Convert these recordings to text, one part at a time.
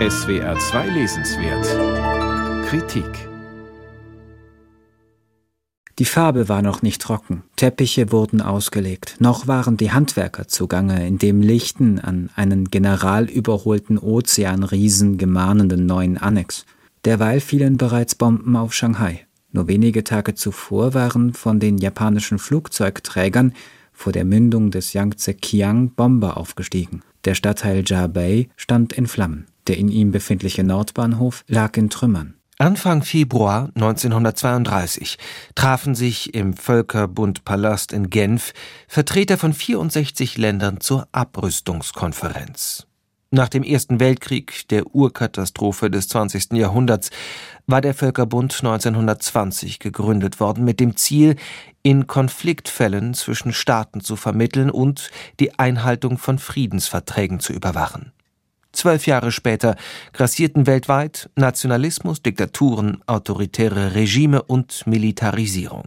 SWR 2 Lesenswert Kritik Die Farbe war noch nicht trocken, Teppiche wurden ausgelegt, noch waren die Handwerker zugange, in dem Lichten an einen generalüberholten Ozeanriesen gemahnenden neuen Annex. Derweil fielen bereits Bomben auf Shanghai. Nur wenige Tage zuvor waren von den japanischen Flugzeugträgern vor der Mündung des Yangtze-Kiang Bomber aufgestiegen. Der Stadtteil Jabei stand in Flammen. Der in ihm befindliche Nordbahnhof lag in Trümmern. Anfang Februar 1932 trafen sich im Völkerbundpalast in Genf Vertreter von 64 Ländern zur Abrüstungskonferenz. Nach dem Ersten Weltkrieg, der Urkatastrophe des 20. Jahrhunderts, war der Völkerbund 1920 gegründet worden mit dem Ziel, in Konfliktfällen zwischen Staaten zu vermitteln und die Einhaltung von Friedensverträgen zu überwachen. Zwölf Jahre später grassierten weltweit Nationalismus, Diktaturen, autoritäre Regime und Militarisierung.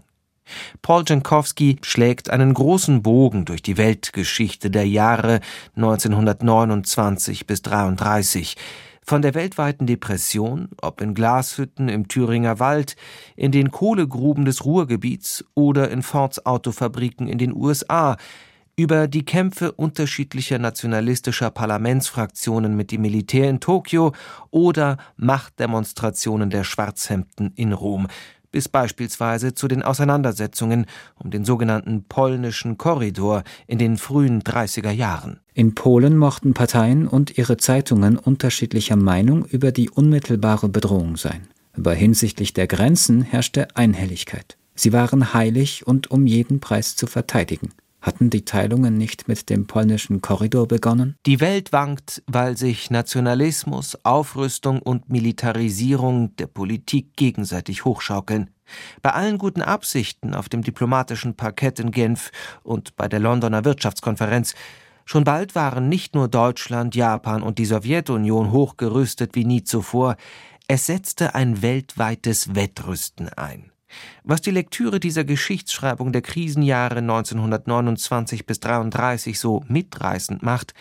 Paul Jankowski schlägt einen großen Bogen durch die Weltgeschichte der Jahre 1929 bis 33, von der weltweiten Depression, ob in Glashütten im Thüringer Wald, in den Kohlegruben des Ruhrgebiets oder in Fords Autofabriken in den USA, über die Kämpfe unterschiedlicher nationalistischer Parlamentsfraktionen mit dem Militär in Tokio oder Machtdemonstrationen der Schwarzhemden in Rom, bis beispielsweise zu den Auseinandersetzungen um den sogenannten polnischen Korridor in den frühen 30er Jahren. In Polen mochten Parteien und ihre Zeitungen unterschiedlicher Meinung über die unmittelbare Bedrohung sein. Aber hinsichtlich der Grenzen herrschte Einhelligkeit. Sie waren heilig und um jeden Preis zu verteidigen. Hatten die Teilungen nicht mit dem polnischen Korridor begonnen? Die Welt wankt, weil sich Nationalismus, Aufrüstung und Militarisierung der Politik gegenseitig hochschaukeln. Bei allen guten Absichten auf dem diplomatischen Parkett in Genf und bei der Londoner Wirtschaftskonferenz Schon bald waren nicht nur Deutschland, Japan und die Sowjetunion hochgerüstet wie nie zuvor, es setzte ein weltweites Wettrüsten ein. Was die Lektüre dieser Geschichtsschreibung der Krisenjahre 1929 bis 33 so mitreißend macht,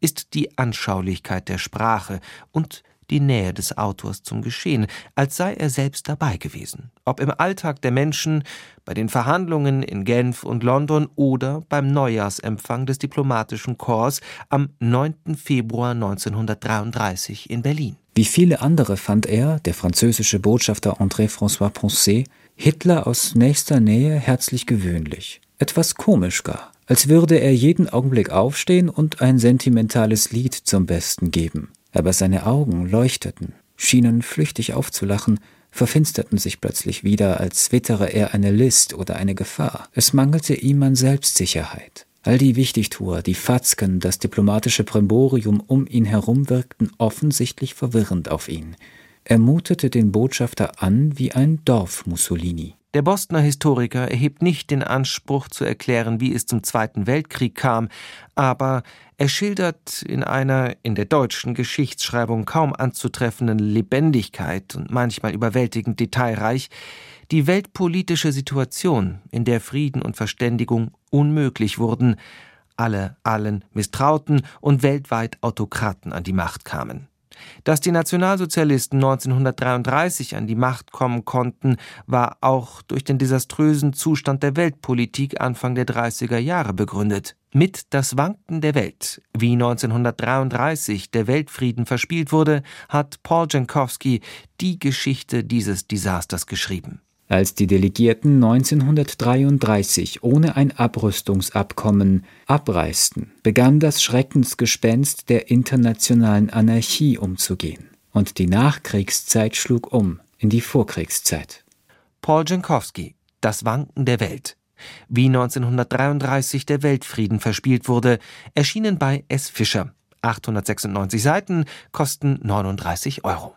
ist die Anschaulichkeit der Sprache und die Nähe des Autors zum Geschehen, als sei er selbst dabei gewesen, ob im Alltag der Menschen, bei den Verhandlungen in Genf und London oder beim Neujahrsempfang des diplomatischen Korps am 9. Februar 1933 in Berlin. Wie viele andere fand er, der französische Botschafter André François Poncet, Hitler aus nächster Nähe herzlich gewöhnlich, etwas komisch gar, als würde er jeden Augenblick aufstehen und ein sentimentales Lied zum Besten geben. Aber seine Augen leuchteten, schienen flüchtig aufzulachen, verfinsterten sich plötzlich wieder, als wittere er eine List oder eine Gefahr. Es mangelte ihm an Selbstsicherheit. All die Wichtigtuer, die Fatzken, das diplomatische Primborium um ihn herum wirkten offensichtlich verwirrend auf ihn. Er mutete den Botschafter an wie ein Dorf-Mussolini. Der Bostoner Historiker erhebt nicht den Anspruch zu erklären, wie es zum Zweiten Weltkrieg kam, aber er schildert in einer in der deutschen Geschichtsschreibung kaum anzutreffenden Lebendigkeit und manchmal überwältigend detailreich die weltpolitische Situation, in der Frieden und Verständigung unmöglich wurden, alle allen misstrauten und weltweit Autokraten an die Macht kamen. Dass die Nationalsozialisten 1933 an die Macht kommen konnten, war auch durch den desaströsen Zustand der Weltpolitik Anfang der 30er Jahre begründet. Mit Das Wanken der Welt, wie 1933 der Weltfrieden verspielt wurde, hat Paul Jankowski die Geschichte dieses Desasters geschrieben. Als die Delegierten 1933 ohne ein Abrüstungsabkommen abreisten, begann das Schreckensgespenst der internationalen Anarchie umzugehen, und die Nachkriegszeit schlug um in die Vorkriegszeit. Paul Jankowski, Das Wanken der Welt. Wie 1933 der Weltfrieden verspielt wurde, erschienen bei S. Fischer. 896 Seiten, kosten 39 Euro.